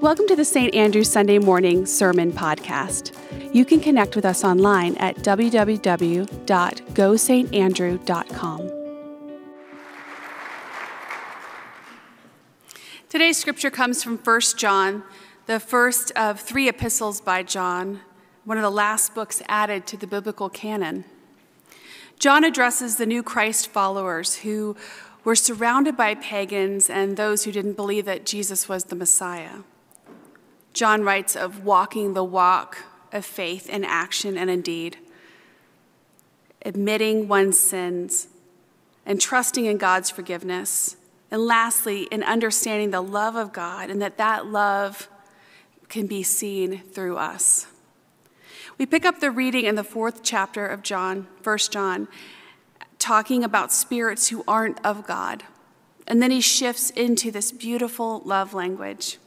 Welcome to the St. Andrew Sunday Morning Sermon Podcast. You can connect with us online at www.gosaintandrew.com. Today's scripture comes from 1 John, the first of three epistles by John, one of the last books added to the biblical canon. John addresses the new Christ followers who were surrounded by pagans and those who didn't believe that Jesus was the Messiah. John writes of walking the walk of faith in action and in deed, admitting one's sins, and trusting in God's forgiveness. And lastly, in understanding the love of God and that that love can be seen through us. We pick up the reading in the fourth chapter of John, 1 John, talking about spirits who aren't of God. And then he shifts into this beautiful love language.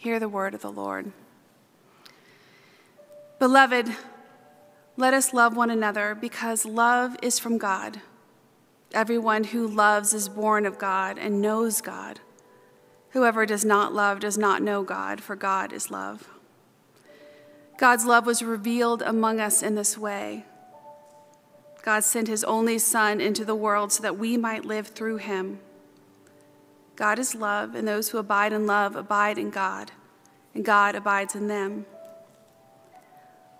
Hear the word of the Lord. Beloved, let us love one another because love is from God. Everyone who loves is born of God and knows God. Whoever does not love does not know God, for God is love. God's love was revealed among us in this way. God sent his only Son into the world so that we might live through him. God is love, and those who abide in love abide in God, and God abides in them.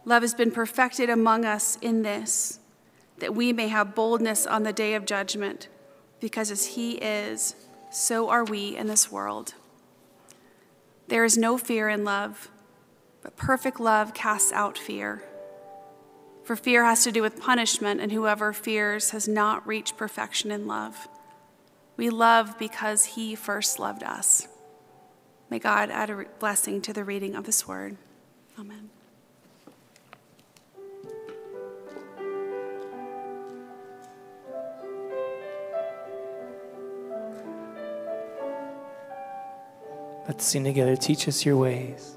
Love has been perfected among us in this, that we may have boldness on the day of judgment, because as He is, so are we in this world. There is no fear in love, but perfect love casts out fear. For fear has to do with punishment, and whoever fears has not reached perfection in love. We love because he first loved us. May God add a blessing to the reading of this word. Amen. Let's sing together. Teach us your ways.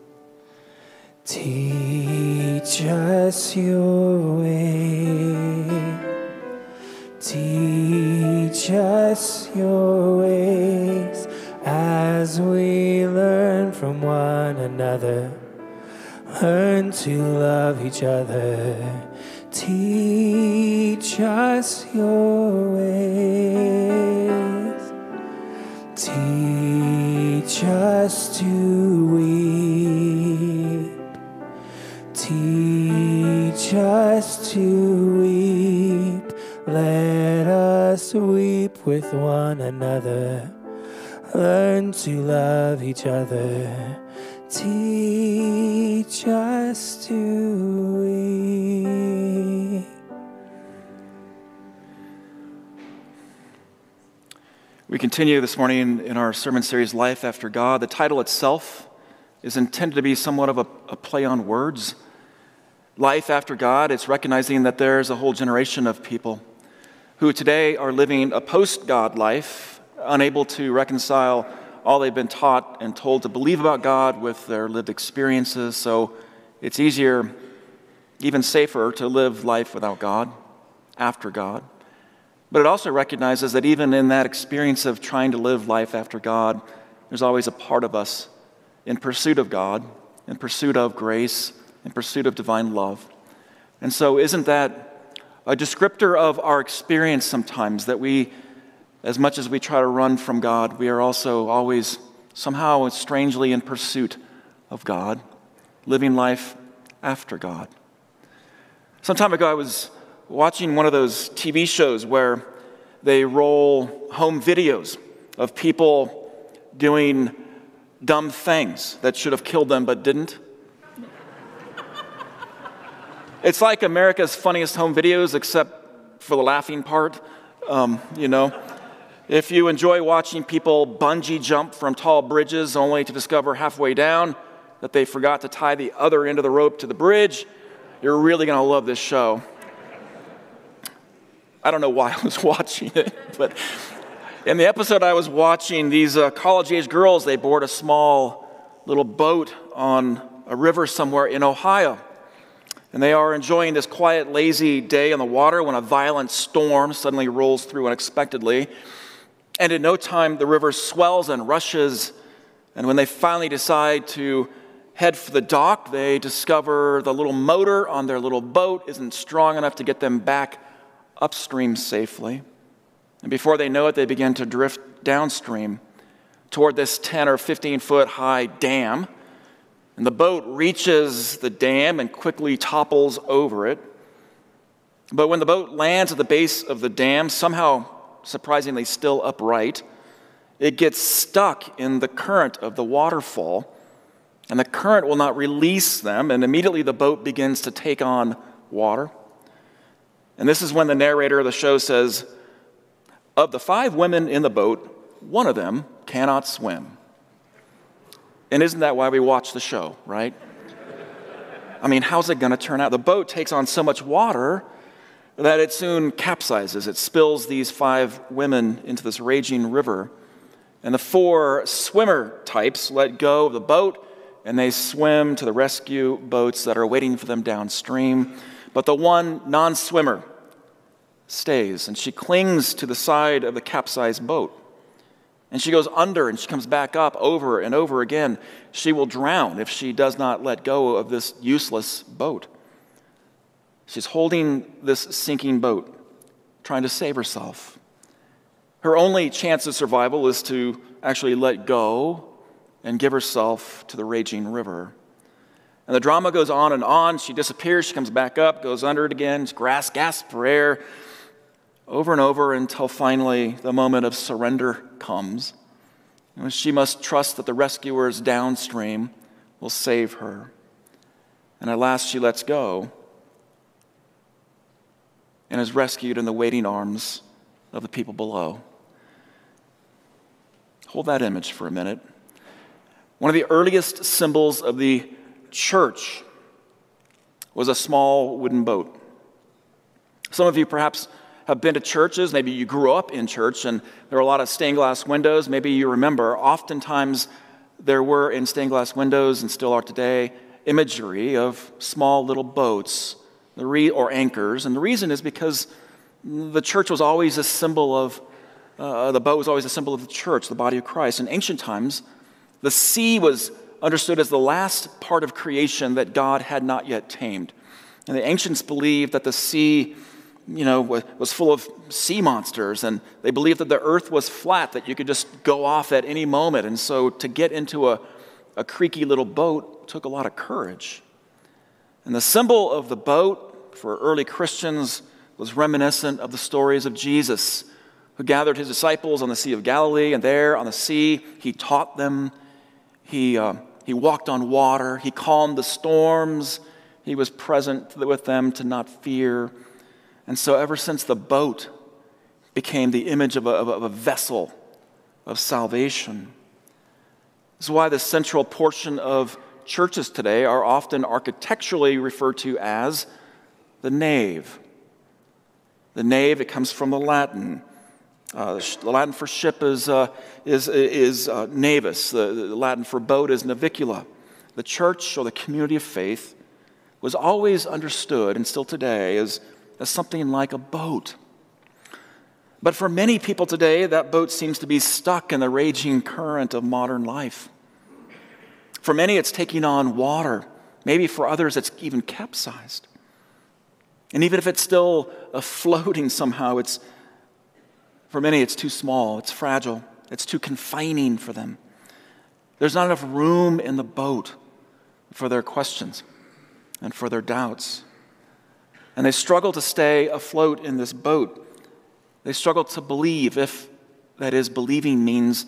Teach us your way. Teach us your ways another. Learn to love each other. Teach us your ways. Teach us to weep. Teach us to weep. Let us weep with one another. Learn to love each other. Teach us to weep. We continue this morning in our sermon series, Life After God. The title itself is intended to be somewhat of a, a, play on words. Life after God, it's recognizing that there's a whole generation of people who today are living a post God life, unable to reconcile all they've been taught and told to believe about God with their lived experiences. So it's easier, even safer, to live life without God, after God. But it also recognizes that even in that experience of trying to live life after God, there's always a part of us in pursuit of God, in pursuit of grace, in pursuit of divine love. And so, isn't that a descriptor of our experience sometimes that we, as much as we try to run from God, we are also always somehow strangely in pursuit of God, living life after God. Some time ago, I was watching one of those TV shows where they roll home videos of people doing dumb things that should have killed them but didn't. It's like America's funniest home videos, except for the laughing part. Um, you know, if you enjoy watching people bungee jump from tall bridges only to discover halfway down that they forgot to tie the other end of the rope to the bridge, you're really going to love this show. I don't know why I was watching it, but in the episode I was watching, these uh, college age girls, they board a small little boat on a river somewhere in Ohio. And they are enjoying this quiet, lazy day on the water when a violent storm suddenly rolls through unexpectedly. And in no time, the river swells and rushes And when they finally decide to head for the dock, they discover the little motor on their little boat isn't strong enough to get them back upstream safely. And before they know it, they begin to drift downstream toward this 10 or 15 foot high dam. And the boat reaches the dam and quickly topples over it. But when the boat lands at the base of the dam, somehow surprisingly still upright, it gets stuck in the current of the waterfall, and the current will not release them, and immediately the boat begins to take on water. And this is when the narrator of the show says, Of the five women in the boat, one of them cannot swim. And isn't that why we watch the show, right? I mean, how's it going to turn out? The boat takes on so much water that it soon capsizes. It spills these five women into this raging river. And the four swimmer types let go of the boat and they swim to the rescue boats that are waiting for them downstream. But the one non swimmer stays and she clings to the side of the capsized boat. And she goes under and she comes back up over and over again. She will drown if she does not let go of this useless boat. She's holding this sinking boat, trying to save herself. Her only chance of survival is to actually let go and give herself to the raging river. And the drama goes on and on. She disappears, she comes back up, goes under it again, grass, gasps for air, over and over until finally the moment of surrender comes. And she must trust that the rescuers downstream will save her. And at last she lets go and is rescued in the waiting arms of the people below. Hold that image for a minute. One of the earliest symbols of the church was a small wooden boat. Some of you perhaps have been to churches, maybe you grew up in church and there were a lot of stained glass windows. Maybe you remember, oftentimes there were in stained glass windows and still are today imagery of small little boats the re- or anchors. And the reason is because the church was always a symbol of, uh, the boat was always a symbol of the church, the body of Christ. In ancient times, the sea was understood as the last part of creation that God had not yet tamed. And the ancients believed that the sea, you know, was full of sea monsters, and they believed that the earth was flat, that you could just go off at any moment. And so to get into a, a creaky little boat took a lot of courage. And the symbol of the boat for early Christians was reminiscent of the stories of Jesus, who gathered his disciples on the Sea of Galilee, and there on the sea, he taught them. He, uh, he walked on water. He calmed the storms. He was present with them to not fear. And so, ever since the boat became the image of a, of a vessel of salvation, this is why the central portion of churches today are often architecturally referred to as the nave. The nave, it comes from the Latin. Uh, the Latin for ship is, uh, is, is uh, navis, the, the Latin for boat is navicula. The church or the community of faith was always understood, and still today, as, as something like a boat. But for many people today, that boat seems to be stuck in the raging current of modern life. For many, it's taking on water. Maybe for others, it's even capsized. And even if it's still floating somehow, it's, for many, it's too small, it's fragile, it's too confining for them. There's not enough room in the boat for their questions and for their doubts. And they struggle to stay afloat in this boat. They struggle to believe, if that is, believing means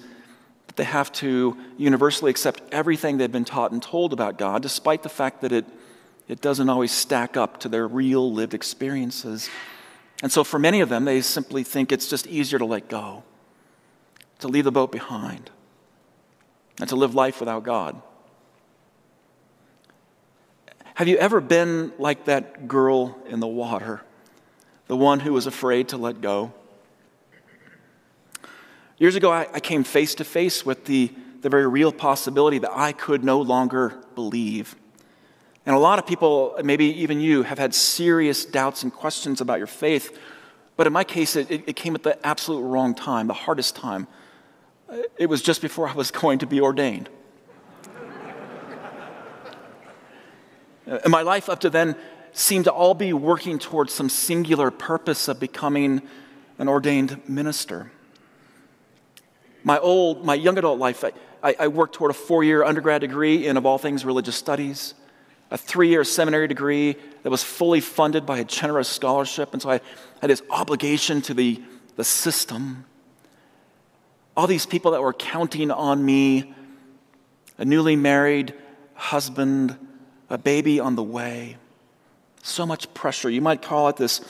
they have to universally accept everything they've been taught and told about God, despite the fact that it, it doesn't always stack up to their real lived experiences. And so, for many of them, they simply think it's just easier to let go, to leave the boat behind, and to live life without God. Have you ever been like that girl in the water, the one who was afraid to let go? Years ago, I, I came face to face with the, the very real possibility that I could no longer believe. And a lot of people, maybe even you, have had serious doubts and questions about your faith. But in my case, it, it came at the absolute wrong time, the hardest time. Uh, it was just before I was going to be ordained. and my life up to then seemed to all be working towards some singular purpose of becoming an ordained minister. My old, my young adult life, I, I worked toward a four year undergrad degree in, of all things, religious studies, a three year seminary degree that was fully funded by a generous scholarship. And so I had this obligation to the, the system. All these people that were counting on me, a newly married husband, a baby on the way. So much pressure. You might call it this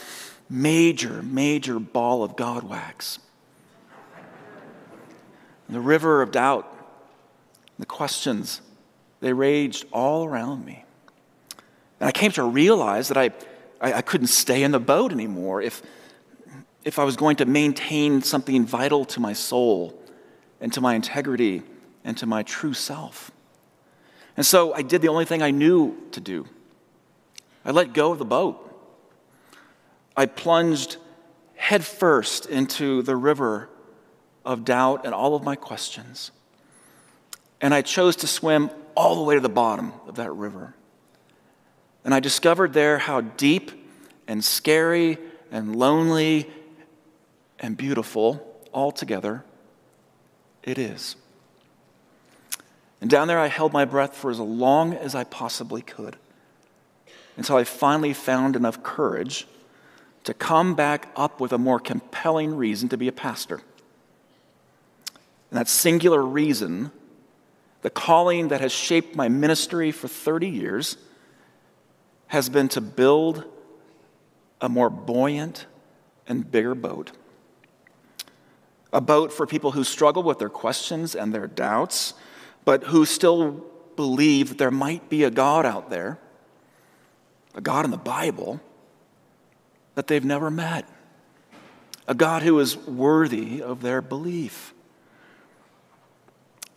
major, major ball of God wax. The river of doubt, the questions, they raged all around me. And I came to realize that I, I, I, couldn't stay in the boat anymore if, if I was going to maintain something vital to my soul and to my integrity and to my true self. And so I did the only thing I knew to do I let go of the boat. I plunged headfirst into the river of doubt and all of my questions. And I chose to swim all the way to the bottom of that river. And I discovered there how deep and scary and lonely and beautiful altogether it is. And down there, I held my breath for as long as I possibly could until I finally found enough courage to come back up with a more compelling reason to be a pastor. And that singular reason, the calling that has shaped my ministry for 30 years, has been to build a more buoyant and bigger boat. A boat for people who struggle with their questions and their doubts, but who still believe that there might be a God out there a God in the Bible that they've never met, a God who is worthy of their belief.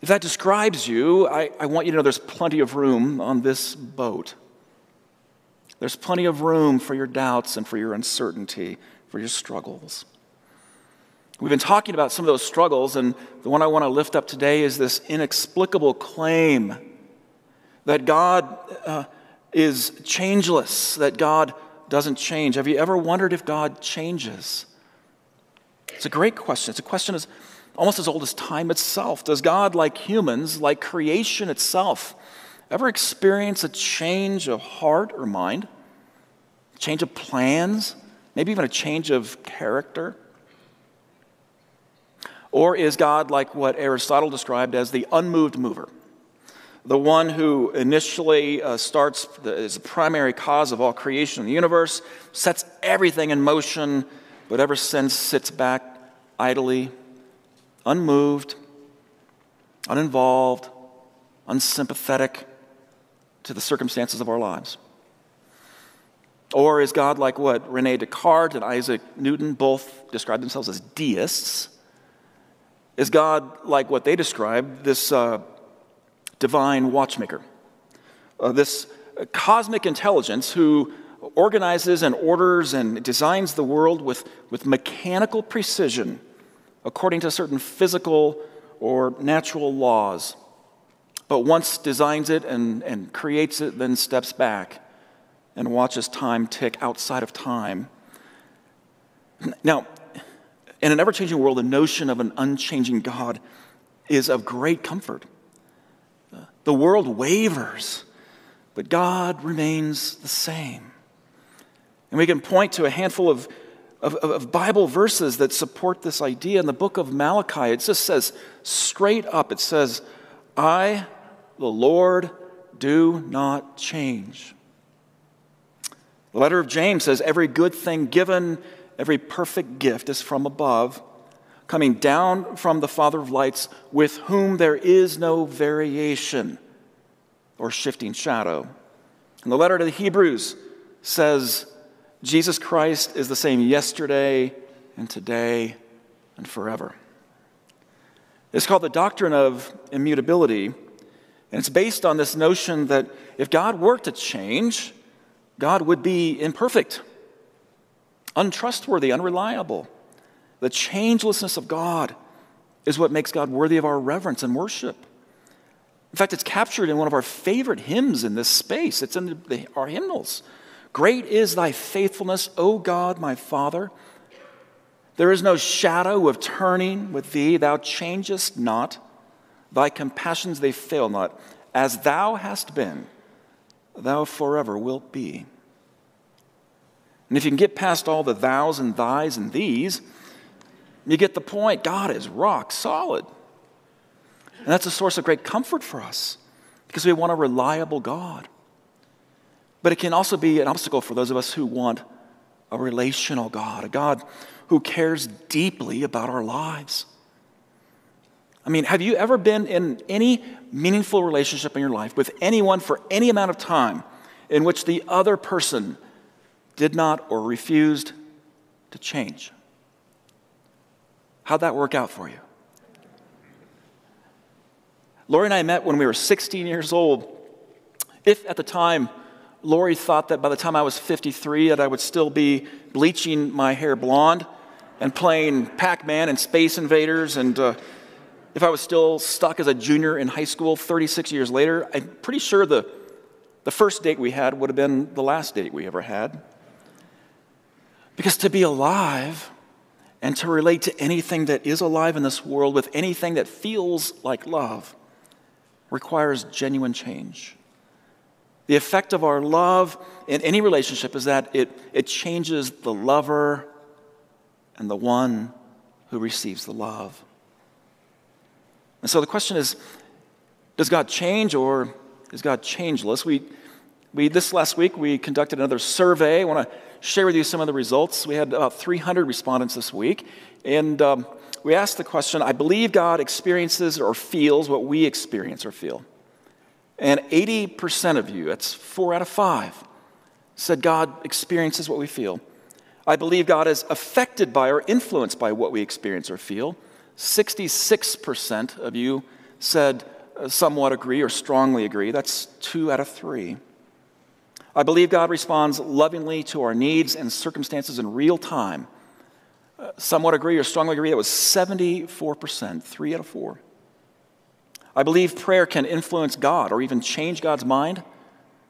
If that describes you, I, I want you to know there's plenty of room on this boat. There's plenty of room for your doubts and for your uncertainty, for your struggles. We've been talking about some of those struggles, and the one I want to lift up today is this inexplicable claim that God uh, is changeless, that God doesn't change. Have you ever wondered if God changes? It's a great question. It's a question as almost as old as time itself. Does God, like humans, like creation itself, ever experience a change of heart or mind? Change of plans? Maybe even a change of character? Or is God like what Aristotle described as the unmoved mover? the one who initially uh, starts the, is the primary cause of all creation in the universe, sets everything in motion, but ever since sits back idly, unmoved, uninvolved, unsympathetic to the circumstances of our lives? Or is God like what Rene Descartes and Isaac Newton both describe themselves as deists? Is God like what they describe, this uh, divine watchmaker. Uh, this cosmic intelligence who organizes and orders and designs the world with, with mechanical precision according to certain physical or natural laws. But once designs it and, and creates it, then steps back and watches time tick outside of time. Now, in an ever changing world, the notion of an unchanging God is of great comfort. The world wavers, but God remains the same. And we can point to a handful of, of, of, Bible verses that support this idea. In the book of Malachi, it just says straight up, it says, I, the Lord, do not change. The letter of James says, Every good thing given, every perfect gift is from above coming down from the Father of lights, with whom there is no variation or shifting shadow. And the letter to the Hebrews says, Jesus Christ is the same yesterday and today and forever. It's called the doctrine of immutability, and it's based on this notion that if God were to change, God would be imperfect, untrustworthy, unreliable. The changelessness of God is what makes God worthy of our reverence and worship. In fact, it's captured in one of our favorite hymns in this space. It's in the, our hymnals. Great is thy faithfulness, O God, my Father. There is no shadow of turning with thee. Thou changest not. Thy compassions, they fail not. As thou hast been, thou forever wilt be. And if you can get past all the thous and thys and these, you get the point. God is rock solid. And that's a source of great comfort for us because we want a reliable God. But it can also be an obstacle for those of us who want a relational God, a God who cares deeply about our lives. I mean, have you ever been in any meaningful relationship in your life with anyone for any amount of time in which the other person did not or refused to change? How'd that work out for you? Lori and I met when we were 16 years old. If at the time Lori thought that by the time I was 53 that I would still be bleaching my hair blonde and playing Pac-Man and Space Invaders and uh, if I was still stuck as a junior in high school 36 years later, I'm pretty sure the, the first date we had would have been the last date we ever had. Because to be alive and to relate to anything that is alive in this world with anything that feels like love requires genuine change. The effect of our love in any relationship is that it, it changes the lover and the one who receives the love. And so the question is does God change or is God changeless? We, we, this last week, we conducted another survey. I want to share with you some of the results. We had about 300 respondents this week. And um, we asked the question I believe God experiences or feels what we experience or feel. And 80% of you, that's four out of five, said God experiences what we feel. I believe God is affected by or influenced by what we experience or feel. 66% of you said uh, somewhat agree or strongly agree. That's two out of three. I believe God responds lovingly to our needs and circumstances in real time. Uh, somewhat agree or strongly agree. That was 74%, three out of four. I believe prayer can influence God or even change God's mind.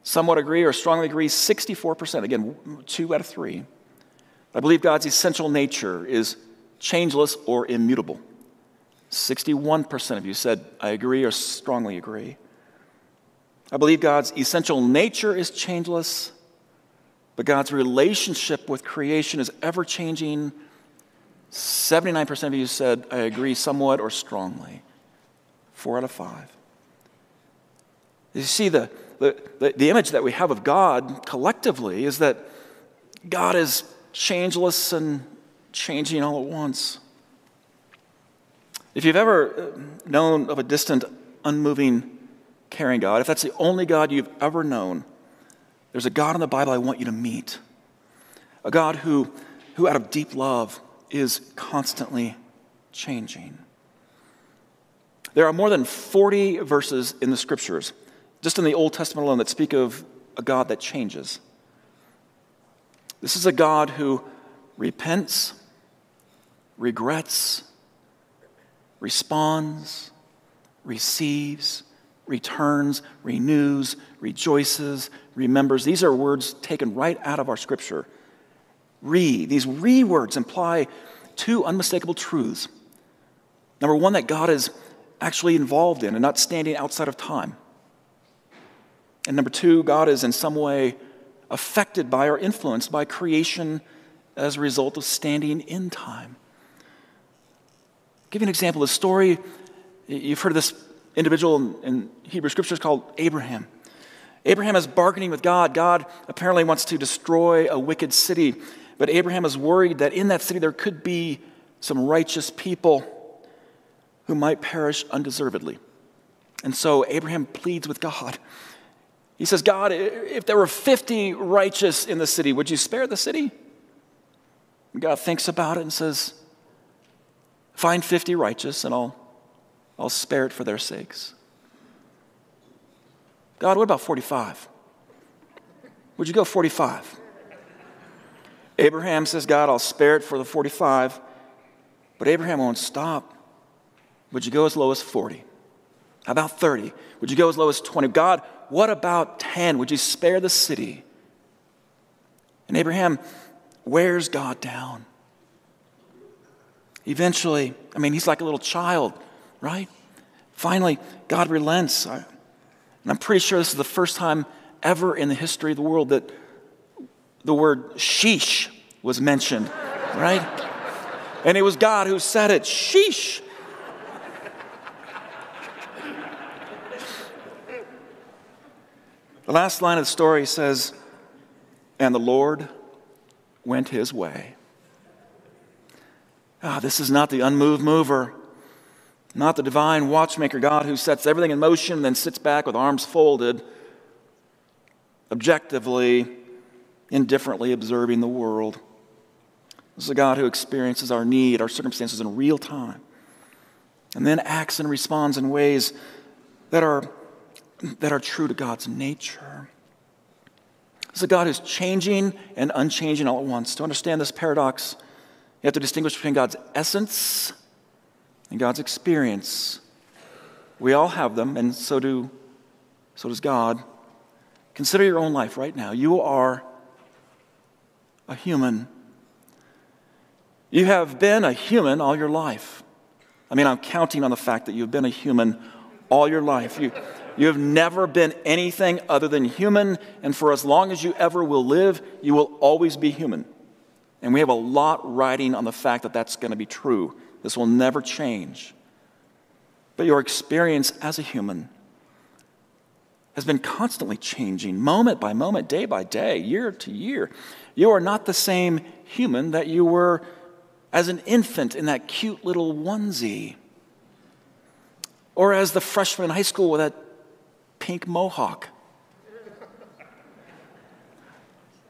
Somewhat agree or strongly agree, 64%. Again, two out of three. I believe God's essential nature is changeless or immutable. 61% of you said, I agree or strongly agree. I believe God's essential nature is changeless, but God's relationship with creation is ever changing. 79% of you said, I agree somewhat or strongly. Four out of five. You see, the, the, the, image that we have of God collectively is that God is changeless and changing all at once. If you've ever uh, known of a distant, unmoving, caring God, if that's the only God you've ever known, there's a God in the Bible I want you to meet. A God who, who out of deep love, is constantly changing. There are more than 40 verses in the scriptures, just in the Old Testament alone, that speak of a God that changes. This is a God who repents, regrets, responds, receives, returns, renews, rejoices, remembers. These are words taken right out of our scripture. Re, these re words imply two unmistakable truths. Number one, that God is actually involved in and not standing outside of time. And number two, God is in some way affected by or influenced by creation as a result of standing in time. I'll give you an example. a story, you've heard of this individual in Hebrew scriptures called Abraham. Abraham is bargaining with God. God apparently wants to destroy a wicked city, but Abraham is worried that in that city there could be some righteous people who might perish undeservedly. And so Abraham pleads with God. He says, God, if there were 50 righteous in the city, would you spare the city? And God thinks about it and says, Find 50 righteous and I'll, I'll spare it for their sakes. God, what about 45? Would you go 45? Abraham says, God, I'll spare it for the 45. But Abraham won't stop. Would you go as low as 40? How about 30? Would you go as low as 20? God, what about 10? Would you spare the city? And Abraham wears God down. Eventually, I mean, he's like a little child, right? Finally, God relents. And I'm pretty sure this is the first time ever in the history of the world that the word sheesh was mentioned, right? And it was God who said it. Sheesh. The last line of the story says, And the Lord went his way. Ah, this is not the unmoved mover, not the divine watchmaker God who sets everything in motion and then sits back with arms folded, objectively, indifferently observing the world. This is a God who experiences our need, our circumstances in real time, and then acts and responds in ways that are that are true to God's nature. Is a God who's changing and unchanging all at once. To understand this paradox, you have to distinguish between God's essence and God's experience. We all have them, and so do so does God. Consider your own life right now. You are a human. You have been a human all your life. I mean, I'm counting on the fact that you've been a human all your life. You, you have never been anything other than human, and for as long as you ever will live, you will always be human. And we have a lot riding on the fact that that's going to be true. This will never change. But your experience as a human has been constantly changing, moment by moment, day by day, year to year. You are not the same human that you were as an infant in that cute little onesie, or as the freshman in high school with that pink mohawk.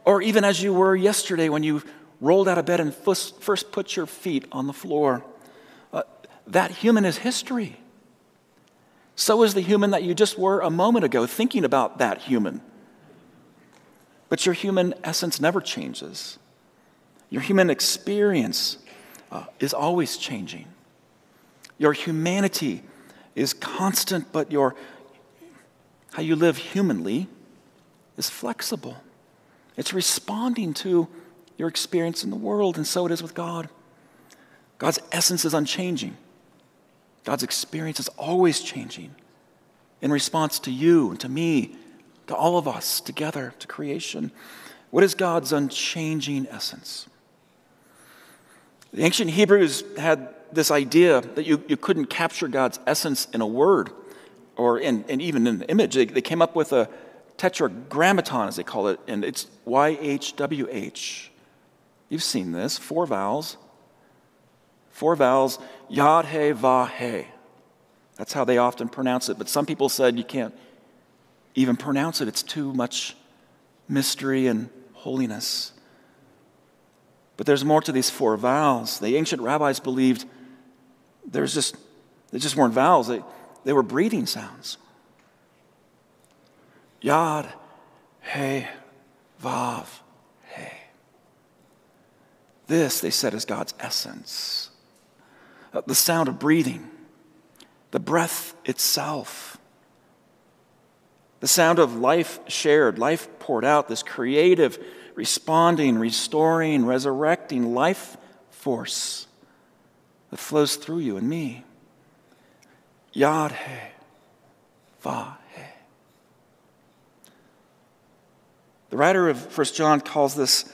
or even as you were yesterday when you rolled out of bed and first put your feet on the floor. Uh, that human is history. So is the human that you just were a moment ago, thinking about that human. But your human essence never changes. Your human experience uh, is always changing. Your humanity is constant, but your how you live humanly is flexible. It's responding to your experience in the world, and so it is with God. God's essence is unchanging. God's experience is always changing in response to you and to me, to all of us together, to creation. What is God's unchanging essence? The ancient Hebrews had this idea that you, you couldn't capture God's essence in a word or in, and even in the image. They, they came up with a tetragrammaton, as they call it, and it's YHWH. You've seen this, four vowels. Four vowels, Yad He Va He. That's how they often pronounce it, but some people said you can't even pronounce it. It's too much mystery and holiness. But there's more to these four vowels. The ancient rabbis believed there's just, they just weren't vowels. They, they were breathing sounds. Yad, He, Vav, He. This, they said, is God's essence. Uh, the sound of breathing, the breath itself, the sound of life shared, life poured out, this creative, responding, restoring, resurrecting life force that flows through you and me. Yad He, Va He. The writer of 1 John calls this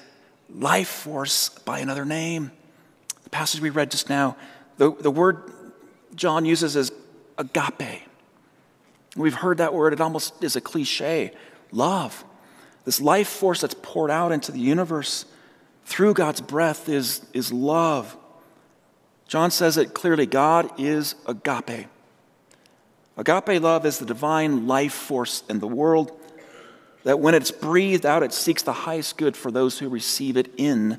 life force by another name. The passage we read just now, the, the word John uses is agape. We've heard that word, it almost is a cliche love. This life force that's poured out into the universe through God's breath is, is love. John says it clearly God is agape. Agape love is the divine life force in the world that when it's breathed out, it seeks the highest good for those who receive it in.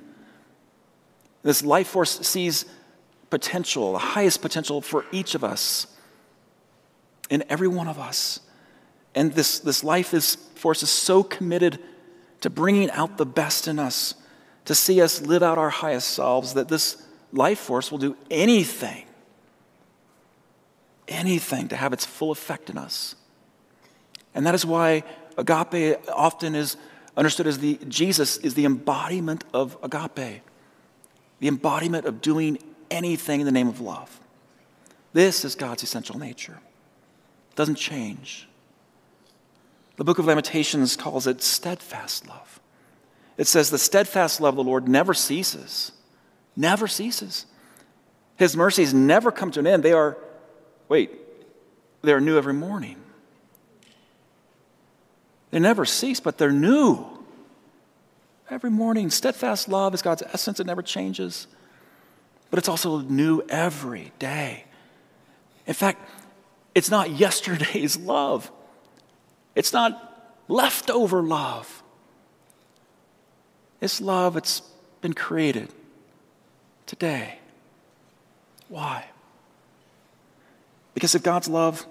This life force sees potential, the highest potential for each of us, in every one of us. And this, this life is, force is so committed to bringing out the best in us, to see us live out our highest selves, that this life force will do anything anything to have its full effect in us. And that is why agape often is understood as the Jesus is the embodiment of agape, the embodiment of doing anything in the name of love. This is God's essential nature. It doesn't change. The book of Lamentations calls it steadfast love. It says, The steadfast love of the Lord never ceases, never ceases. His mercies never come to an end. They are, wait, they are new every morning. They never cease, but they're new. Every morning, steadfast love is God's essence, it never changes. But it's also new every day. In fact, it's not yesterday's love, it's not leftover love. It's love, it's been created today. Why? Because if God's love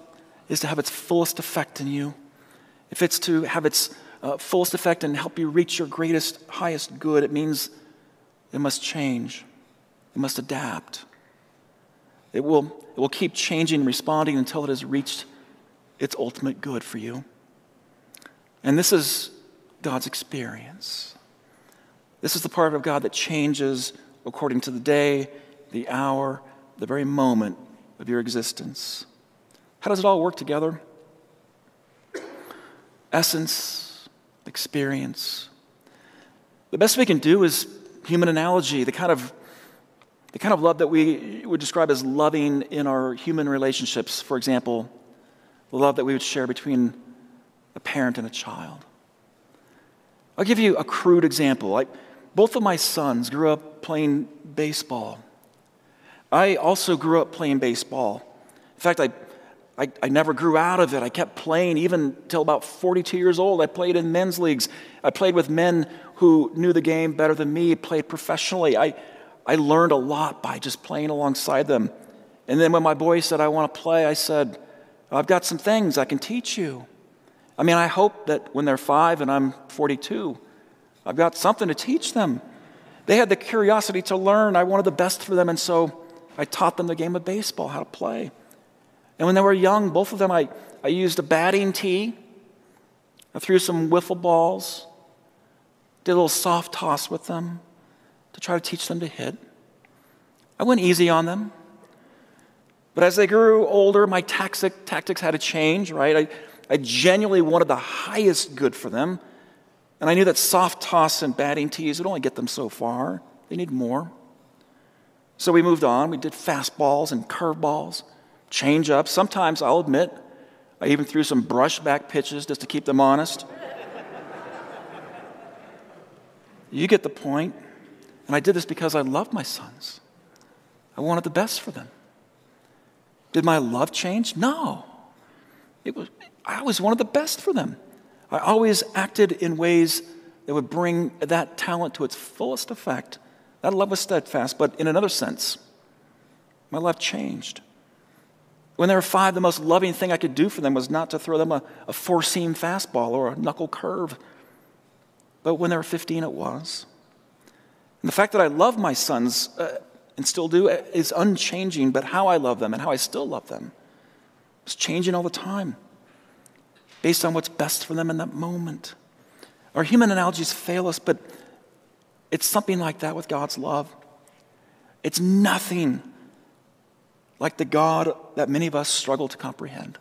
is to have its fullest effect in you, if it's to have its uh, fullest effect and help you reach your greatest, highest good, it means it must change, it must adapt. It will, it will keep changing, and responding until it has reached its ultimate good for you. And this is God's experience. This is the part of God that changes according to the day, the hour, the very moment of your existence. How does it all work together? Essence, experience. The best we can do is human analogy, the kind of the kind of love that we would describe as loving in our human relationships. For example, the love that we would share between a parent and a child. I'll give you a crude example. Like both of my sons grew up playing baseball. I also grew up playing baseball. In fact, I, I, I, never grew out of it. I kept playing even till about 42 years old. I played in men's leagues. I played with men who knew the game better than me, played professionally. I, I learned a lot by just playing alongside them. And then when my boy said, I want to play, I said, I've got some things I can teach you. I mean, I hope that when they're five and I'm 42, I've got something to teach them. They had the curiosity to learn. I wanted the best for them. And so I taught them the game of baseball, how to play. And when they were young, both of them, I, I used a batting tee. I threw some wiffle balls, did a little soft toss with them to try to teach them to hit. I went easy on them. But as they grew older, my tactic, tactics had to change, right? I, I genuinely wanted the highest good for them. And I knew that soft toss and batting tees would only get them so far. They need more. So we moved on. We did fastballs and curveballs, change ups. Sometimes, I'll admit, I even threw some brush back pitches just to keep them honest. you get the point. And I did this because I loved my sons. I wanted the best for them. Did my love change? No. It was, I always wanted the best for them. I always acted in ways that would bring that talent to its fullest effect that love was steadfast, but in another sense, my love changed. When they were five, the most loving thing I could do for them was not to throw them a, a four seam fastball or a knuckle curve. But when they were 15, it was. And the fact that I love my sons uh, and still do uh, is unchanging, but how I love them and how I still love them is changing all the time based on what's best for them in that moment. Our human analogies fail us, but it's something like that with God's love. It's nothing like the God that many of us struggle to comprehend.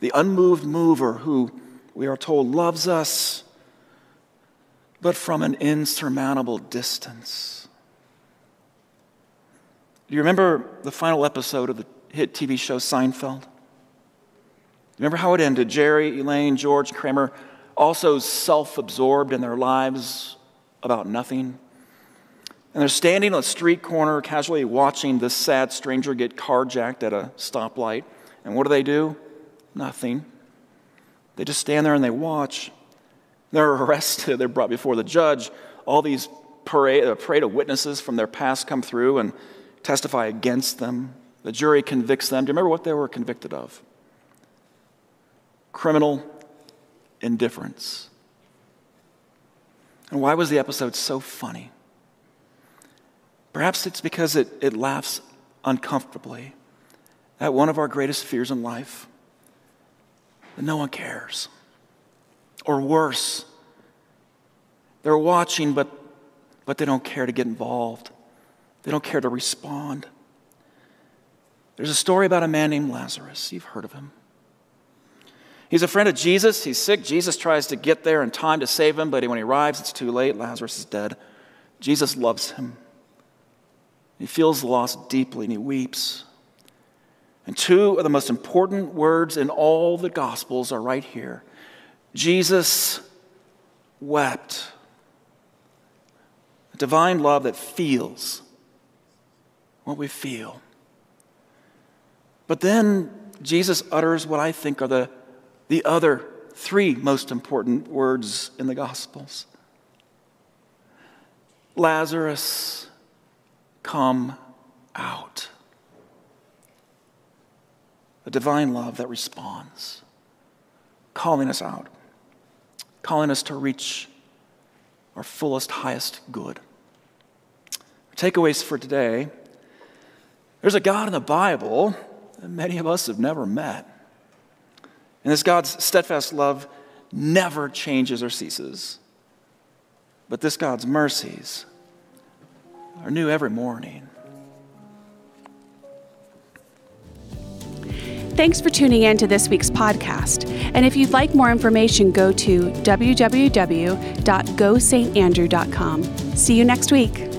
The unmoved mover who we are told loves us, but from an insurmountable distance. Do you remember the final episode of the hit TV show Seinfeld? Remember how it ended? Jerry, Elaine, George, Kramer, also self absorbed in their lives, about nothing. And they're standing on a street corner, casually watching this sad stranger get carjacked at a stoplight. And what do they do? Nothing. They just stand there and they watch. They're arrested. They're brought before the judge. All these parade, a parade of witnesses from their past come through and testify against them. The jury convicts them. Do you remember what they were convicted of? Criminal indifference. And why was the episode so funny? Perhaps it's because it, it laughs uncomfortably at one of our greatest fears in life that no one cares. Or worse, they're watching, but, but they don't care to get involved, they don't care to respond. There's a story about a man named Lazarus. You've heard of him. He's a friend of Jesus. He's sick. Jesus tries to get there in time to save him, but when he arrives, it's too late. Lazarus is dead. Jesus loves him. He feels the loss deeply and he weeps. And two of the most important words in all the Gospels are right here Jesus wept. A divine love that feels what we feel. But then Jesus utters what I think are the, the other three most important words in the Gospels Lazarus, come out. A divine love that responds, calling us out, calling us to reach our fullest, highest good. Takeaways for today there's a God in the Bible that many of us have never met. And this God's steadfast love never changes or ceases. But this God's mercies are new every morning. Thanks for tuning in to this week's podcast. And if you'd like more information, go to www.gosaintandrew.com. See you next week.